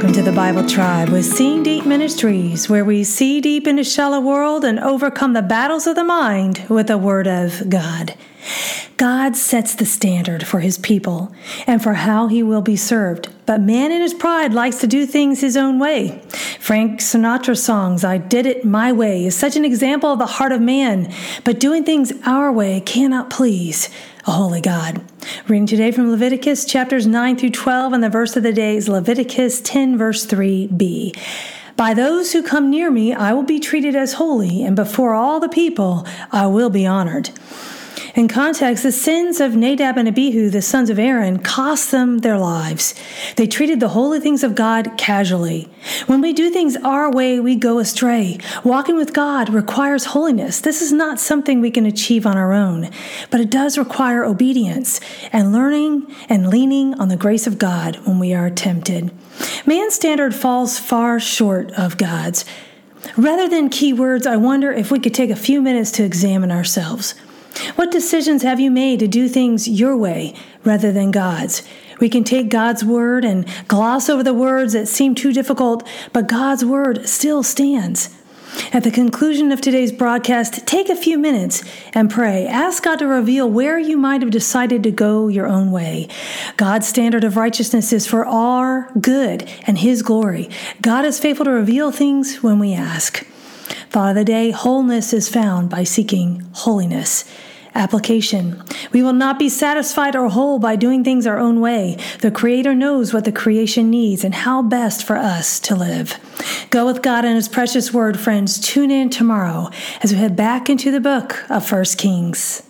Welcome to the Bible Tribe with Seeing Deep Ministries, where we see deep in a shallow world and overcome the battles of the mind with the Word of God. God sets the standard for his people and for how he will be served, but man in his pride likes to do things his own way. Frank Sinatra songs, I Did It My Way, is such an example of the heart of man, but doing things our way cannot please a holy God. Reading today from Leviticus chapters 9 through 12, and the verse of the day is Leviticus 10, verse 3b. By those who come near me, I will be treated as holy, and before all the people, I will be honored. In context, the sins of Nadab and Abihu, the sons of Aaron, cost them their lives. They treated the holy things of God casually. When we do things our way, we go astray. Walking with God requires holiness. This is not something we can achieve on our own, but it does require obedience and learning and leaning on the grace of God when we are tempted. Man's standard falls far short of God's. Rather than keywords, I wonder if we could take a few minutes to examine ourselves. What decisions have you made to do things your way rather than God's? We can take God's word and gloss over the words that seem too difficult, but God's word still stands. At the conclusion of today's broadcast, take a few minutes and pray. Ask God to reveal where you might have decided to go your own way. God's standard of righteousness is for our good and His glory. God is faithful to reveal things when we ask. Of the day wholeness is found by seeking holiness. Application. We will not be satisfied or whole by doing things our own way. The Creator knows what the creation needs and how best for us to live. Go with God and His precious word, friends. Tune in tomorrow as we head back into the book of First Kings.